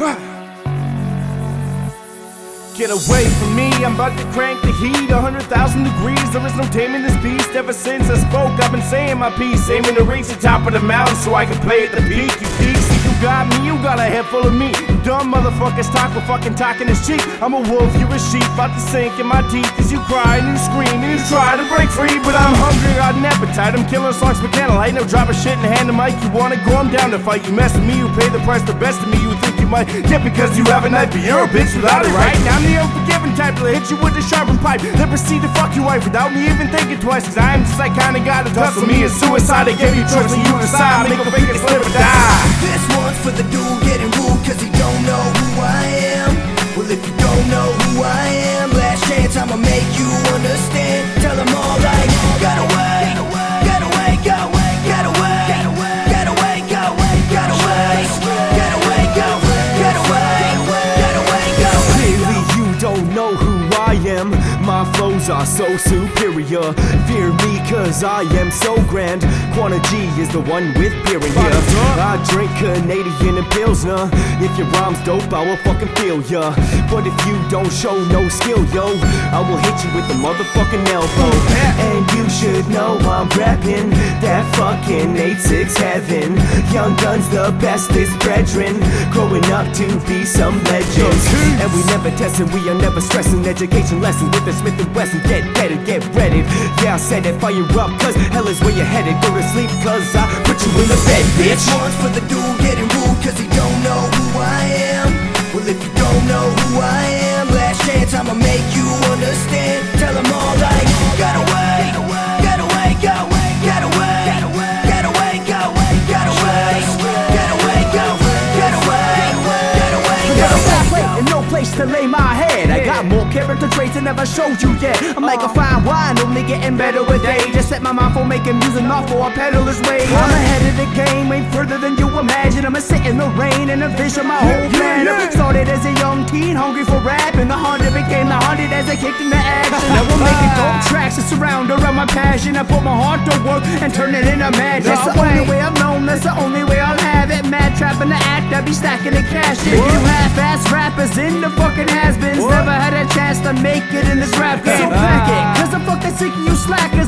Get away from me, I'm about to crank the heat. 100,000 degrees, there is no taming this beast. Ever since I spoke, I've been saying my piece. Aiming to reach the top of the mountain so I can play at the peak. You geeks, you got me, you got a head full of me. You Dumb motherfuckers talk, but fucking talking is cheap I'm a wolf, you a sheep, about to sink in my teeth. As you cry and you scream and you try to break free But I'm hungry, got an appetite, I'm killing songs for candlelight No drop a shit and hand the mic, you wanna go, I'm down to fight. You mess with me, you pay the price, the best of me, you think might get because you have a knife, but you're a bitch without it, right? Now I'm the unforgiving type to hit you with a sharpened pipe. Then proceed to fuck your wife without me even thinking twice. Cause I'm just like kinda guy to tussle me is suicide. I gave you choice and you decide. Make a fake slip or die. don't know Flows are so superior. Fear me cause I am so grand. Quanta G is the one with beer in here I drink Canadian and Pilsner If your rhyme's dope I will fucking feel ya. But if you don't show no skill yo I will hit you with the motherfucking elbow. And you should know I'm rapping That fucking 8-6 heaven. Young Gun's the bestest brethren. Growing up to be some legends. And we never testing, we are never stressing. Education lessons with the Smith and Wesson Get ready, get ready Yeah, I said it, fire up Cause hell is where you're headed Go to sleep cause I put you in the bed, bitch one's for the dude getting rude cause he don't know who I am. Well, if you don't know who I am, last chance I'ma make you understand. Tell them all like, place to lay my head. I got more character traits than ever showed you yet. I'm like a uh. fine wine, only getting better with age. Just set my mind for making music, not for a peddler's way. I'm ahead of the game, way further than you imagine. I'ma sit in the rain and envision my whole plan. Started as a young teen, hungry for rap, and the hunter became the hunted as I kicked into action. Now we're making dope uh. tracks that surround around my passion. I put my heart to work and turn it into magic. That's the only way I'm known, that's the only way I'll have it. Mad trapping the act, I be stacking the cash. If you half-ass rappers in the fucking has-beens, never had a chance to make it in this rap game. So pack it, cause I'm fucking sick of you slackers.